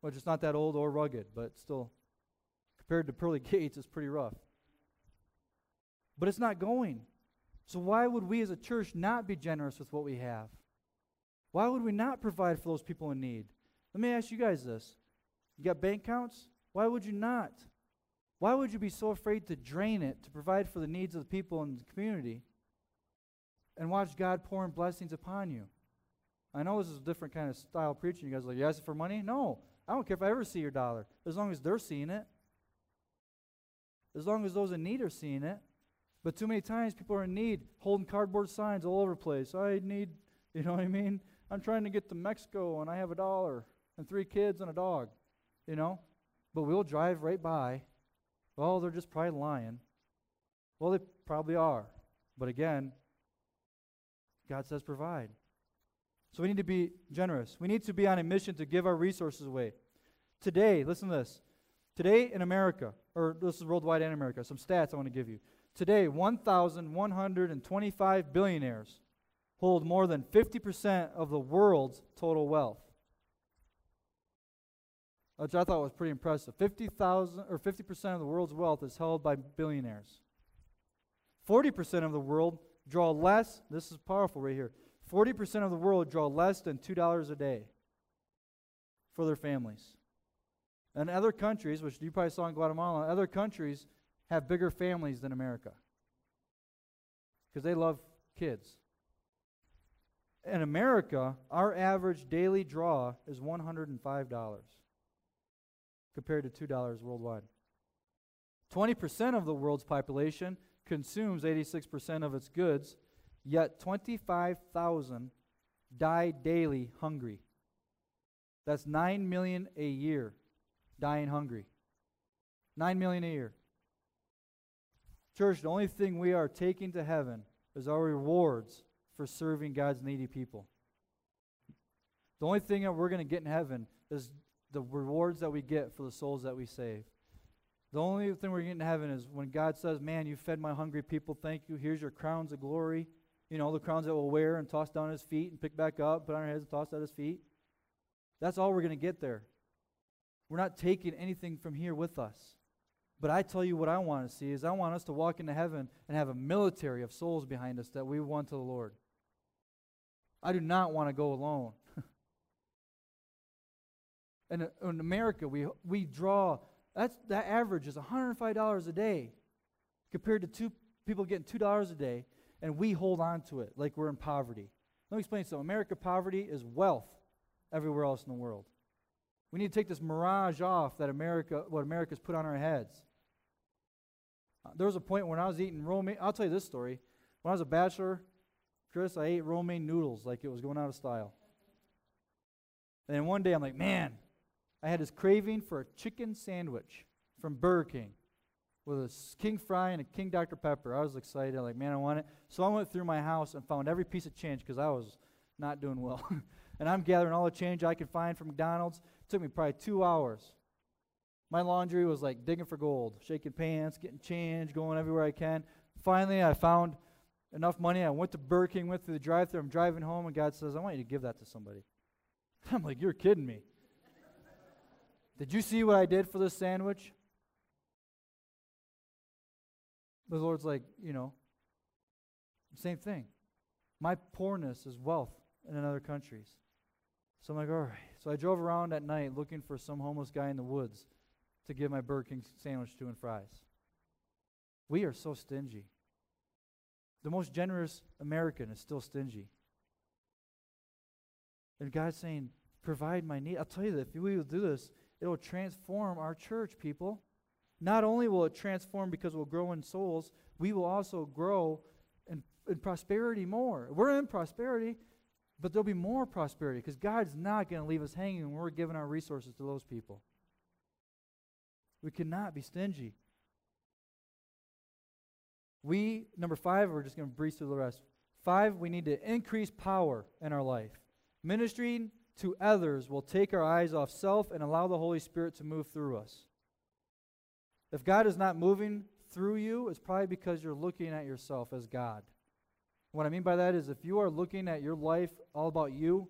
[SPEAKER 2] Which is not that old or rugged, but still, compared to pearly gates, it's pretty rough. But it's not going. So, why would we as a church not be generous with what we have? Why would we not provide for those people in need? Let me ask you guys this. You got bank accounts? Why would you not? Why would you be so afraid to drain it to provide for the needs of the people in the community and watch God pouring blessings upon you? I know this is a different kind of style of preaching. You guys are like, you asking for money? No. I don't care if I ever see your dollar, as long as they're seeing it. As long as those in need are seeing it. But too many times people are in need, holding cardboard signs all over the place. I need, you know what I mean? I'm trying to get to Mexico and I have a dollar and three kids and a dog, you know? But we'll drive right by. Well, they're just probably lying. Well, they probably are. But again, God says provide. So we need to be generous. We need to be on a mission to give our resources away. Today, listen to this. Today in America, or this is worldwide and America, some stats I want to give you. Today, 1,125 billionaires hold more than 50% of the world's total wealth. Which I thought was pretty impressive. 50,000 or 50% of the world's wealth is held by billionaires. 40% of the world draw less, this is powerful right here. 40% of the world draw less than $2 a day for their families. And other countries, which you probably saw in Guatemala, other countries have bigger families than America because they love kids. In America, our average daily draw is $105 compared to $2 worldwide. 20% of the world's population consumes 86% of its goods, yet 25,000 die daily hungry. That's 9 million a year dying hungry. 9 million a year. Church, the only thing we are taking to heaven is our rewards for serving God's needy people. The only thing that we're going to get in heaven is the rewards that we get for the souls that we save. The only thing we're getting in heaven is when God says, Man, you fed my hungry people, thank you. Here's your crowns of glory. You know, the crowns that we'll wear and toss down his feet and pick back up, put on our heads and toss at his feet. That's all we're going to get there. We're not taking anything from here with us. But I tell you what I want to see is I want us to walk into heaven and have a military of souls behind us that we want to the Lord. I do not want to go alone. and in America, we, we draw, that's, that average is $105 a day compared to two people getting $2 a day, and we hold on to it like we're in poverty. Let me explain something. America poverty is wealth everywhere else in the world. We need to take this mirage off that America, what America's put on our heads. Uh, there was a point when I was eating ramen. I'll tell you this story. When I was a bachelor, Chris, I ate ramen noodles like it was going out of style. And then one day I'm like, man, I had this craving for a chicken sandwich from Burger King with a king fry and a king Dr. Pepper. I was excited. I'm like, man, I want it. So I went through my house and found every piece of change because I was not doing well. and I'm gathering all the change I could find from McDonald's. It took me probably two hours. My laundry was like digging for gold, shaking pants, getting change, going everywhere I can. Finally, I found enough money. I went to Burger King, went through the drive through I'm driving home, and God says, I want you to give that to somebody. I'm like, You're kidding me. did you see what I did for this sandwich? The Lord's like, you know, same thing. My poorness is wealth in other countries. So I'm like, all right. So I drove around at night looking for some homeless guy in the woods to give my Burger King sandwich to and fries. We are so stingy. The most generous American is still stingy. And God's saying, provide my need. I'll tell you that if we will do this, it will transform our church, people. Not only will it transform because we'll grow in souls, we will also grow in, in prosperity more. We're in prosperity, but there'll be more prosperity because God's not going to leave us hanging when we're giving our resources to those people. We cannot be stingy. We, number five, we're just going to breeze through the rest. Five, we need to increase power in our life. Ministering to others will take our eyes off self and allow the Holy Spirit to move through us. If God is not moving through you, it's probably because you're looking at yourself as God. What I mean by that is if you are looking at your life all about you,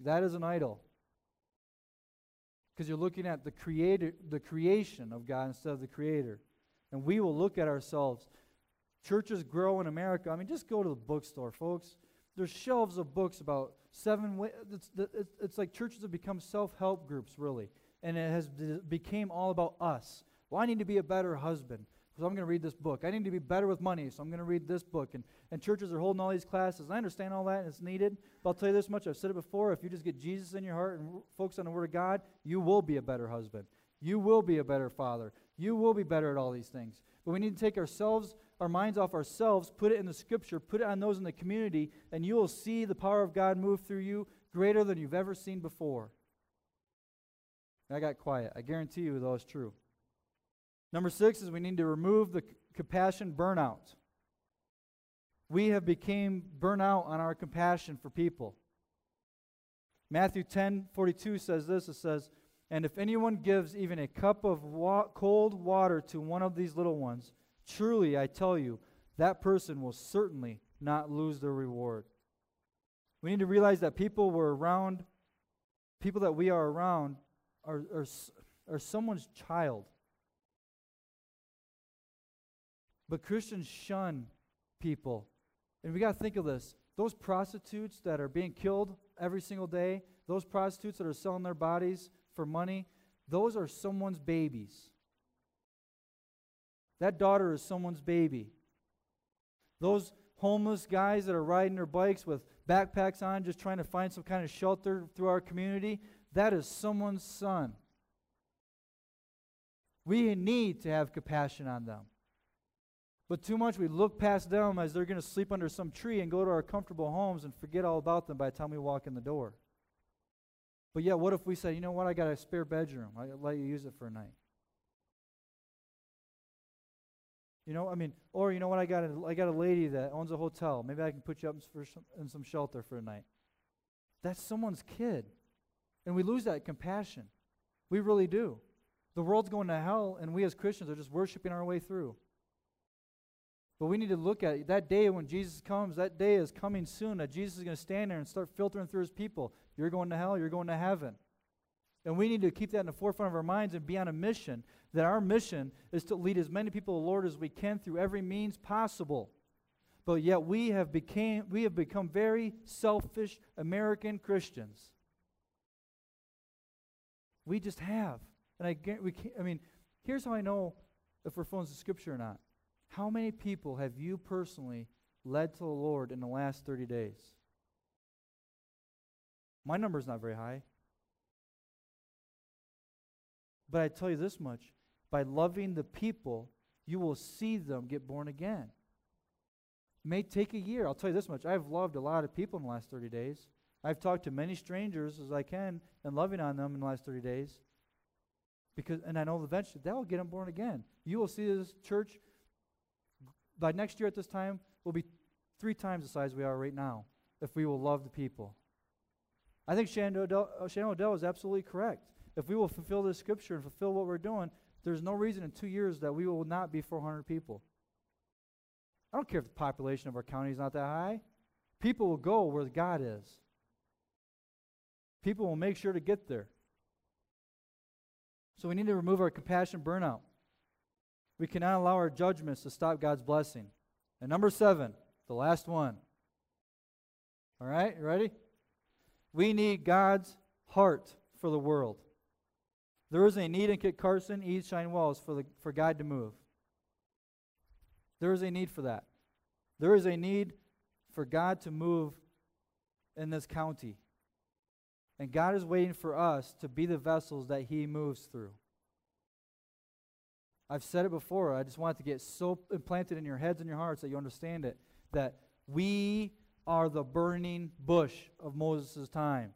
[SPEAKER 2] that is an idol. Because you're looking at the creator the creation of God instead of the creator. And we will look at ourselves. Churches grow in America. I mean, just go to the bookstore, folks. There's shelves of books about seven. It's, it's like churches have become self-help groups, really. And it has became all about us. Well, I need to be a better husband so I'm going to read this book. I need to be better with money, so I'm going to read this book. And, and churches are holding all these classes. I understand all that, and it's needed. But I'll tell you this much I've said it before. If you just get Jesus in your heart and focus on the Word of God, you will be a better husband. You will be a better father. You will be better at all these things. But we need to take ourselves, our minds off ourselves, put it in the Scripture, put it on those in the community, and you will see the power of God move through you greater than you've ever seen before. I got quiet. I guarantee you, though, it's true. Number six is we need to remove the compassion burnout. We have become burnout on our compassion for people. Matthew 10 42 says this it says, And if anyone gives even a cup of wa- cold water to one of these little ones, truly I tell you, that person will certainly not lose their reward. We need to realize that people we're around, people that we are around, are, are, are someone's child. But Christians shun people. And we got to think of this. Those prostitutes that are being killed every single day, those prostitutes that are selling their bodies for money, those are someone's babies. That daughter is someone's baby. Those homeless guys that are riding their bikes with backpacks on, just trying to find some kind of shelter through our community, that is someone's son. We need to have compassion on them. But too much we look past them as they're going to sleep under some tree and go to our comfortable homes and forget all about them by the time we walk in the door. But yet, what if we say, you know what, I got a spare bedroom. I'll let you use it for a night. You know, I mean, or you know what, I got a, I got a lady that owns a hotel. Maybe I can put you up some, in some shelter for a night. That's someone's kid. And we lose that compassion. We really do. The world's going to hell, and we as Christians are just worshiping our way through. But we need to look at that day when Jesus comes. That day is coming soon. That Jesus is going to stand there and start filtering through his people. You're going to hell, you're going to heaven. And we need to keep that in the forefront of our minds and be on a mission. That our mission is to lead as many people to the Lord as we can through every means possible. But yet we have became we have become very selfish American Christians. We just have. And I, we I mean, here's how I know if we're following the scripture or not. How many people have you personally led to the Lord in the last 30 days? My number is not very high. But I tell you this much by loving the people, you will see them get born again. It may take a year. I'll tell you this much I've loved a lot of people in the last 30 days. I've talked to many strangers as I can and loving on them in the last 30 days. Because, and I know eventually that will get them born again. You will see this church by next year at this time, we'll be three times the size we are right now if we will love the people. I think Shannon Odell, uh, Odell is absolutely correct. If we will fulfill this scripture and fulfill what we're doing, there's no reason in two years that we will not be 400 people. I don't care if the population of our county is not that high. People will go where God is. People will make sure to get there. So we need to remove our compassion burnout. We cannot allow our judgments to stop God's blessing. And number seven, the last one. All right, you ready? We need God's heart for the world. There is a need in Kit Carson, East Cheyenne Wells, for, the, for God to move. There is a need for that. There is a need for God to move in this county. And God is waiting for us to be the vessels that He moves through. I've said it before. I just want it to get so implanted in your heads and your hearts that you understand it. That we are the burning bush of Moses' time.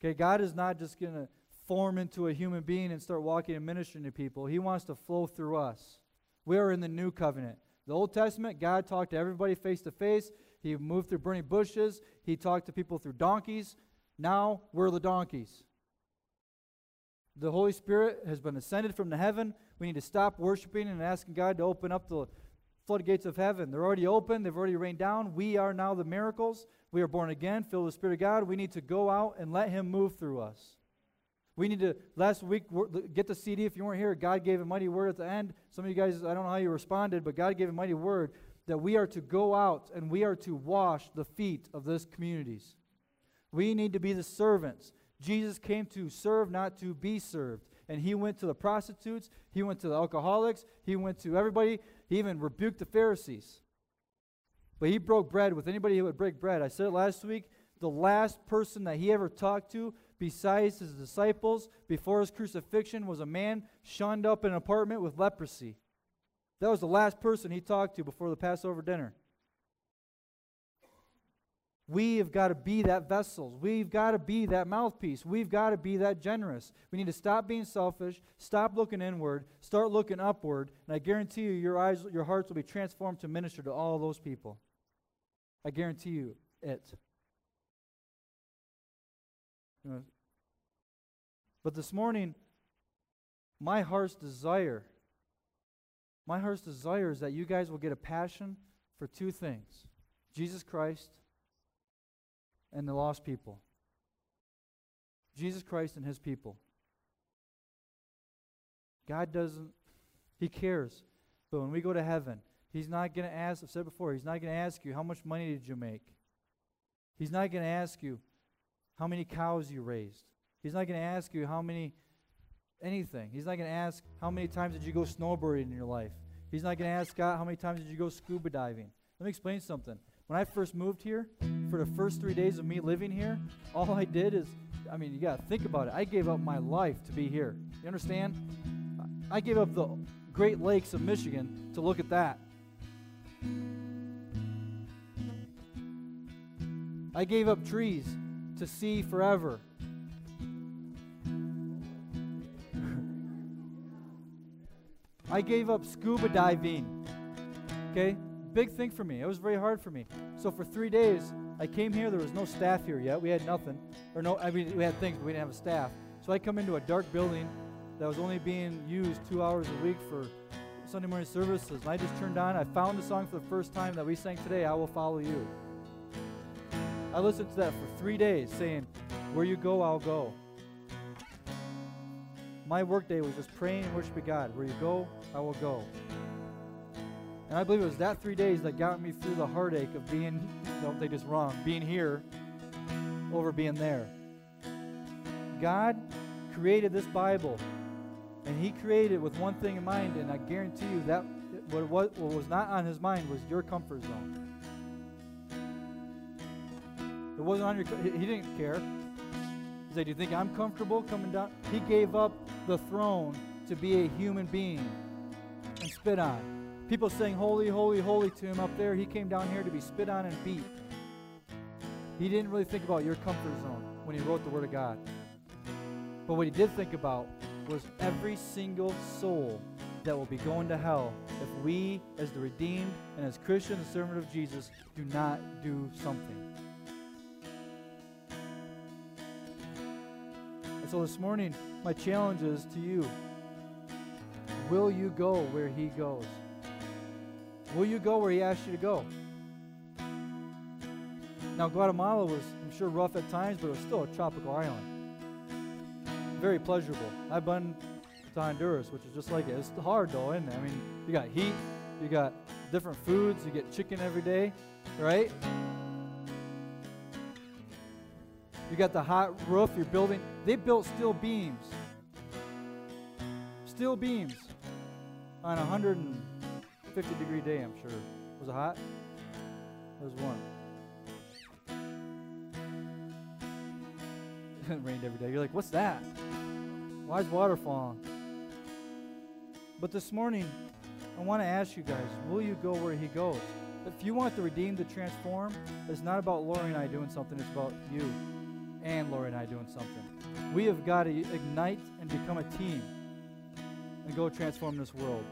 [SPEAKER 2] Okay, God is not just going to form into a human being and start walking and ministering to people. He wants to flow through us. We are in the new covenant. The Old Testament, God talked to everybody face to face. He moved through burning bushes. He talked to people through donkeys. Now we're the donkeys. The Holy Spirit has been ascended from the heaven. We need to stop worshiping and asking God to open up the floodgates of heaven. They're already open, they've already rained down. We are now the miracles. We are born again, filled with the Spirit of God. We need to go out and let Him move through us. We need to, last week, get the CD if you weren't here. God gave a mighty word at the end. Some of you guys, I don't know how you responded, but God gave a mighty word that we are to go out and we are to wash the feet of this communities. We need to be the servants. Jesus came to serve, not to be served. And he went to the prostitutes, he went to the alcoholics, he went to everybody. He even rebuked the Pharisees. But he broke bread with anybody who would break bread. I said it last week. The last person that he ever talked to, besides his disciples, before his crucifixion, was a man shunned up in an apartment with leprosy. That was the last person he talked to before the Passover dinner. We have got to be that vessel. We've got to be that mouthpiece. We've got to be that generous. We need to stop being selfish, stop looking inward, start looking upward, and I guarantee you your eyes your hearts will be transformed to minister to all those people. I guarantee you it. But this morning my heart's desire my heart's desire is that you guys will get a passion for two things. Jesus Christ and the lost people. Jesus Christ and his people. God doesn't, he cares. But when we go to heaven, he's not going to ask, I've said before, he's not going to ask you, how much money did you make? He's not going to ask you, how many cows you raised. He's not going to ask you, how many, anything. He's not going to ask, how many times did you go snowboarding in your life? He's not going to ask God, how many times did you go scuba diving? Let me explain something. When I first moved here, for the first three days of me living here, all I did is, I mean, you got to think about it. I gave up my life to be here. You understand? I gave up the Great Lakes of Michigan to look at that. I gave up trees to see forever. I gave up scuba diving. Okay? Big thing for me. It was very hard for me. So for three days, I came here. There was no staff here yet. We had nothing, or no. I mean, we had things, but we didn't have a staff. So I come into a dark building that was only being used two hours a week for Sunday morning services. And I just turned on. I found the song for the first time that we sang today. I will follow you. I listened to that for three days, saying, "Where you go, I'll go." My workday was just praying and worshiping God. Where you go, I will go. And I believe it was that three days that got me through the heartache of being, don't take this wrong, being here over being there. God created this Bible, and He created it with one thing in mind, and I guarantee you that what was, what was not on His mind was your comfort zone. It wasn't on your. He didn't care. He said, "Do you think I'm comfortable coming down?" He gave up the throne to be a human being and spit on. People saying, Holy, holy, holy to him up there. He came down here to be spit on and beat. He didn't really think about your comfort zone when he wrote the Word of God. But what he did think about was every single soul that will be going to hell if we, as the redeemed and as Christians the servant of Jesus, do not do something. And so this morning, my challenge is to you Will you go where he goes? Will you go where he asked you to go? Now, Guatemala was, I'm sure, rough at times, but it was still a tropical island. Very pleasurable. I've been to Honduras, which is just like it. It's hard, though, isn't it? I mean, you got heat, you got different foods, you get chicken every day, right? You got the hot roof, you're building. They built steel beams. Steel beams on 100 50 degree day, I'm sure. Was it hot? It was warm. it rained every day. You're like, what's that? Why is water falling? But this morning, I want to ask you guys, will you go where he goes? If you want the redeemed to transform, it's not about Lori and I doing something, it's about you and Lori and I doing something. We have got to ignite and become a team and go transform this world.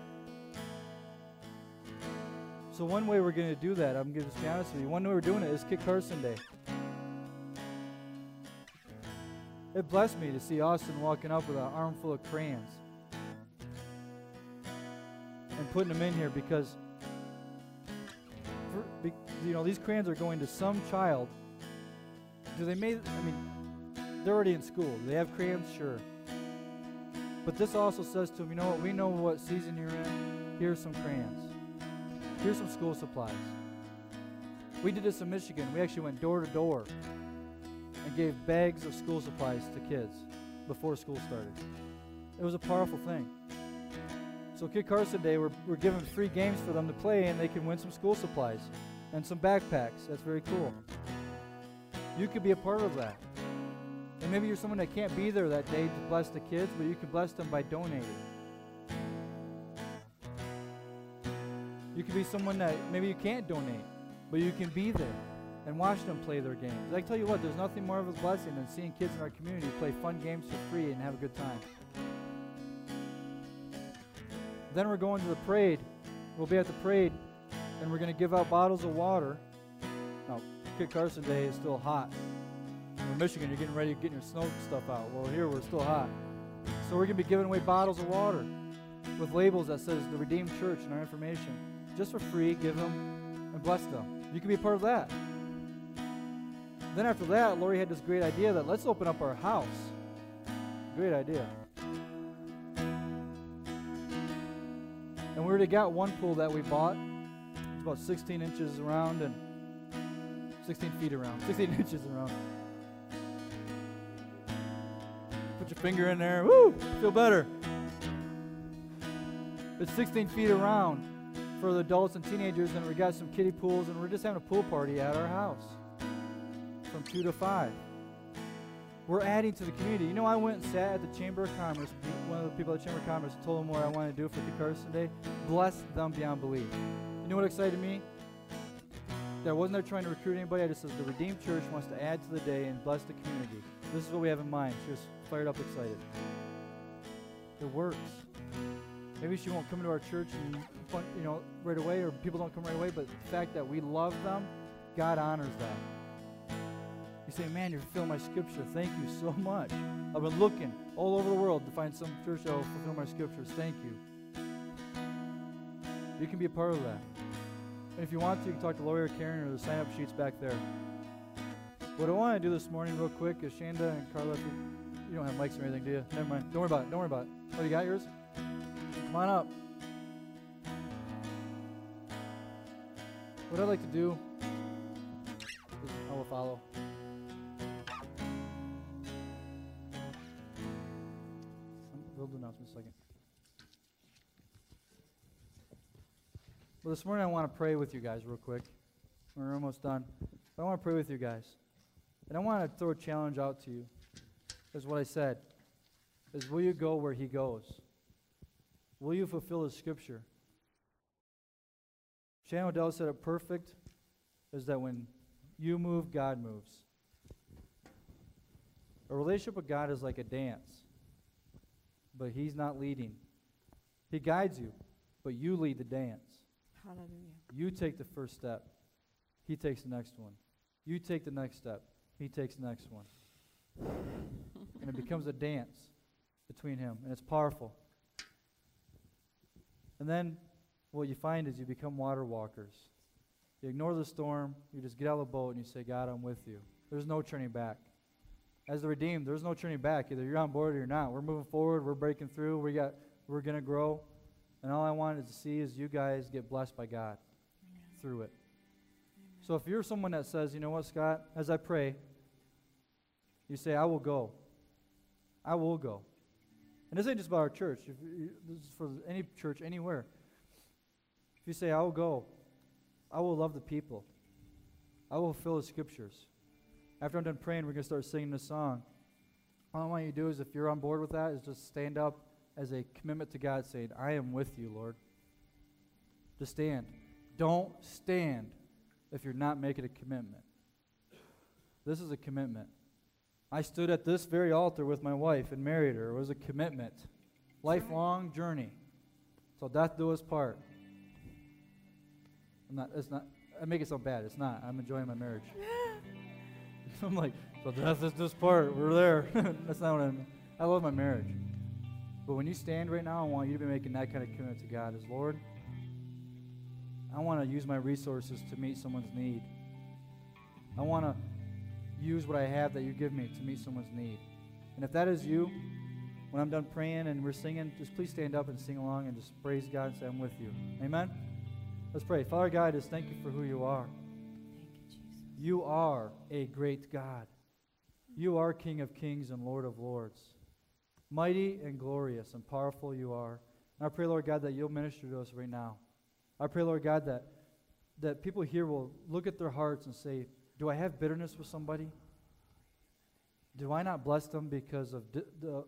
[SPEAKER 2] So one way we're going to do that, I'm going to just be honest with you. One way we're doing it is Kit Carson Day. It blessed me to see Austin walking up with an armful of crayons and putting them in here because, for, be, you know, these crayons are going to some child. Do they make? I mean, they're already in school. Do they have crayons? Sure. But this also says to them, you know what? We know what season you're in. Here's some crayons. Here's some school supplies. We did this in Michigan. We actually went door to door and gave bags of school supplies to kids before school started. It was a powerful thing. So Kit Carson Day, we're, we're giving free games for them to play, and they can win some school supplies and some backpacks. That's very cool. You could be a part of that. And maybe you're someone that can't be there that day to bless the kids, but you can bless them by donating. You could be someone that maybe you can't donate, but you can be there and watch them play their games. I tell you what, there's nothing more of a blessing than seeing kids in our community play fun games for free and have a good time. Then we're going to the parade. We'll be at the parade, and we're going to give out bottles of water. Now, Kit Carson Day is still hot. In Michigan, you're getting ready to get your snow stuff out. Well, here we're still hot. So we're going to be giving away bottles of water with labels that says the Redeemed Church and our information. Just for free, give them and bless them. You can be a part of that. Then after that, Lori had this great idea that let's open up our house. Great idea. And we already got one pool that we bought. It's about 16 inches around and 16 feet around, 16 inches around. Put your finger in there. Woo! Feel better. It's 16 feet around for the adults and teenagers, and we got some kiddie pools, and we're just having a pool party at our house from 2 to 5. We're adding to the community. You know, I went and sat at the Chamber of Commerce, one of the people at the Chamber of Commerce, told them what I wanted to do for the Carson Day. Bless them beyond belief. You know what excited me? That I wasn't there trying to recruit anybody. I just said the Redeemed Church wants to add to the day and bless the community. This is what we have in mind. She was fired up, excited. It works. Maybe she won't come to our church and you know right away, or people don't come right away. But the fact that we love them, God honors that. You say, man, you're fulfilling my scripture. Thank you so much. I've been looking all over the world to find some church that will fulfill my scriptures. Thank you. You can be a part of that. And if you want to, you can talk to Lawyer Karen or the sign up sheets back there. What I want to do this morning, real quick, is Shanda and Carla. You don't have mics or anything, do you? Never mind. Don't worry about it. Don't worry about it. Oh, you got yours? Come on up. What I'd like to do is I will follow. We'll do announcement in a second. Well, this morning I want to pray with you guys real quick. We're almost done. But I want to pray with you guys. And I want to throw a challenge out to you. Is what I said. Is will you go where he goes? Will you fulfill his scripture? Shannon Odell said it perfect is that when you move, God moves. A relationship with God is like a dance, but He's not leading. He guides you, but you lead the dance.
[SPEAKER 3] Hallelujah.
[SPEAKER 2] You take the first step, He takes the next one. You take the next step, He takes the next one. and it becomes a dance between Him, and it's powerful. And then what you find is you become water walkers. You ignore the storm, you just get out of the boat and you say, God, I'm with you. There's no turning back. As the redeemed, there's no turning back. Either you're on board or you're not. We're moving forward, we're breaking through, we got we're gonna grow. And all I wanted to see is you guys get blessed by God Amen. through it. Amen. So if you're someone that says, you know what, Scott, as I pray, you say, I will go. I will go. And this ain't just about our church. You, this is for any church anywhere. If you say, I will go, I will love the people, I will fill the scriptures. After I'm done praying, we're going to start singing this song. All I want you to do is, if you're on board with that, is just stand up as a commitment to God, saying, I am with you, Lord. Just stand. Don't stand if you're not making a commitment. This is a commitment. I stood at this very altar with my wife and married her. It was a commitment, lifelong journey. So death do us part. I'm not. It's not. I make it sound bad. It's not. I'm enjoying my marriage. I'm like, so that's just this part. We're there. that's not what I mean. I love my marriage. But when you stand right now, I want you to be making that kind of commitment to God. As Lord, I want to use my resources to meet someone's need. I want to use what I have that you give me to meet someone's need. And if that is you, when I'm done praying and we're singing, just please stand up and sing along and just praise God and say, I'm with you. Amen? Let's pray. Father God, just thank you for who you are. You are a great God. You are King of kings and Lord of lords. Mighty and glorious and powerful you are. And I pray, Lord God, that you'll minister to us right now. I pray, Lord God, that, that people here will look at their hearts and say, Do I have bitterness with somebody? Do I not bless them because of, di-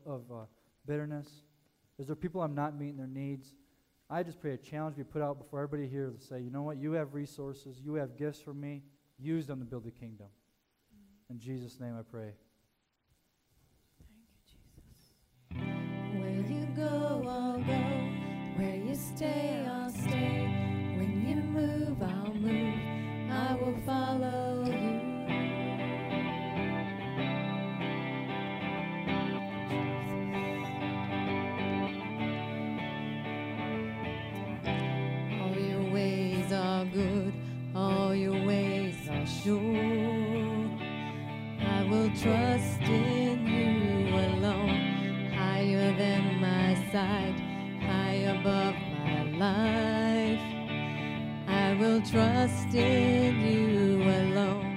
[SPEAKER 2] of uh, bitterness? Is there people I'm not meeting their needs? I just pray a challenge be put out before everybody here to say, you know what, you have resources, you have gifts for me, use them to build the kingdom. In Jesus' name I pray. Thank you, Jesus.
[SPEAKER 3] Where you go, I'll go. Where you stay, I'll stay. Sure. I will trust in you alone, higher than my sight, high above my life. I will trust in you alone,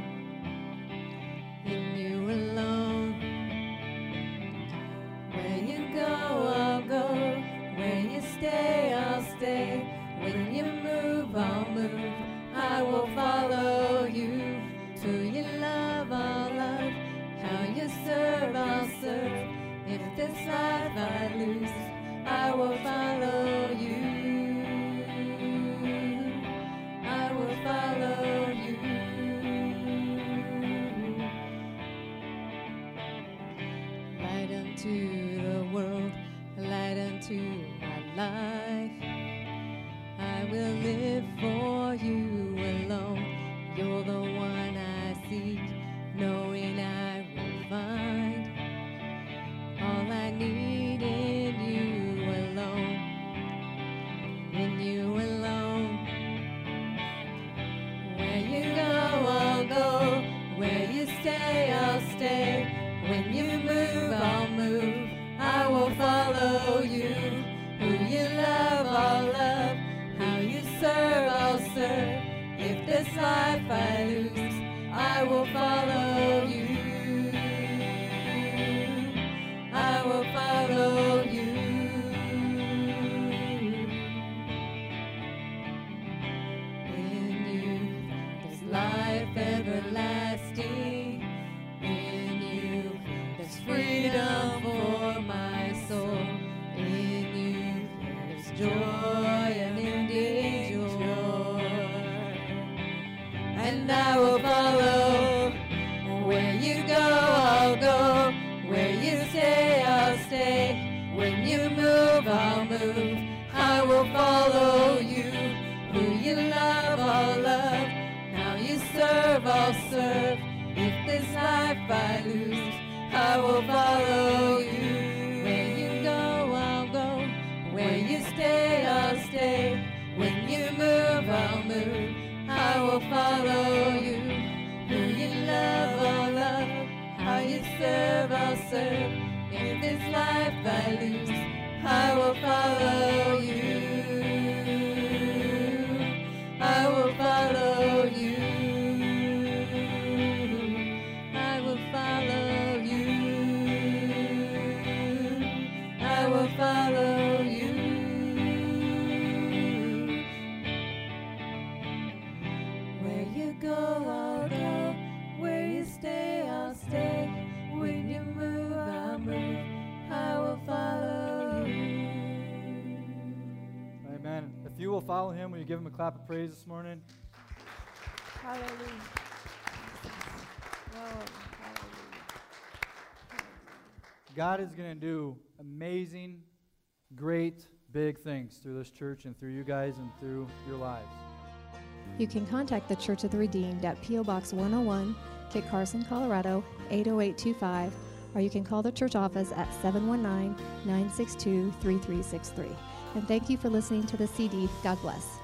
[SPEAKER 3] And I will follow where you go, I'll go. Where you stay, I'll stay. When you move, I'll move. I will follow you. Who you love, I'll love. Now you serve, I'll serve. If this life I lose, I will follow you. Where you go, I'll go. Where you stay, I'll stay. When you move, I'll move. I will follow you. Who you love, I'll love. How you serve, I'll serve. In this life I lose, I will follow you. follow
[SPEAKER 2] him? Will you give him a clap of praise this morning?
[SPEAKER 4] Hallelujah. Hallelujah.
[SPEAKER 2] God is going to do amazing, great, big things through this church and through you guys and through your lives.
[SPEAKER 1] You can contact the Church of the Redeemed at P.O. Box 101, Kit Carson, Colorado 80825, or you can call the church office at 719 962 3363. And thank you for listening to the CD. God bless.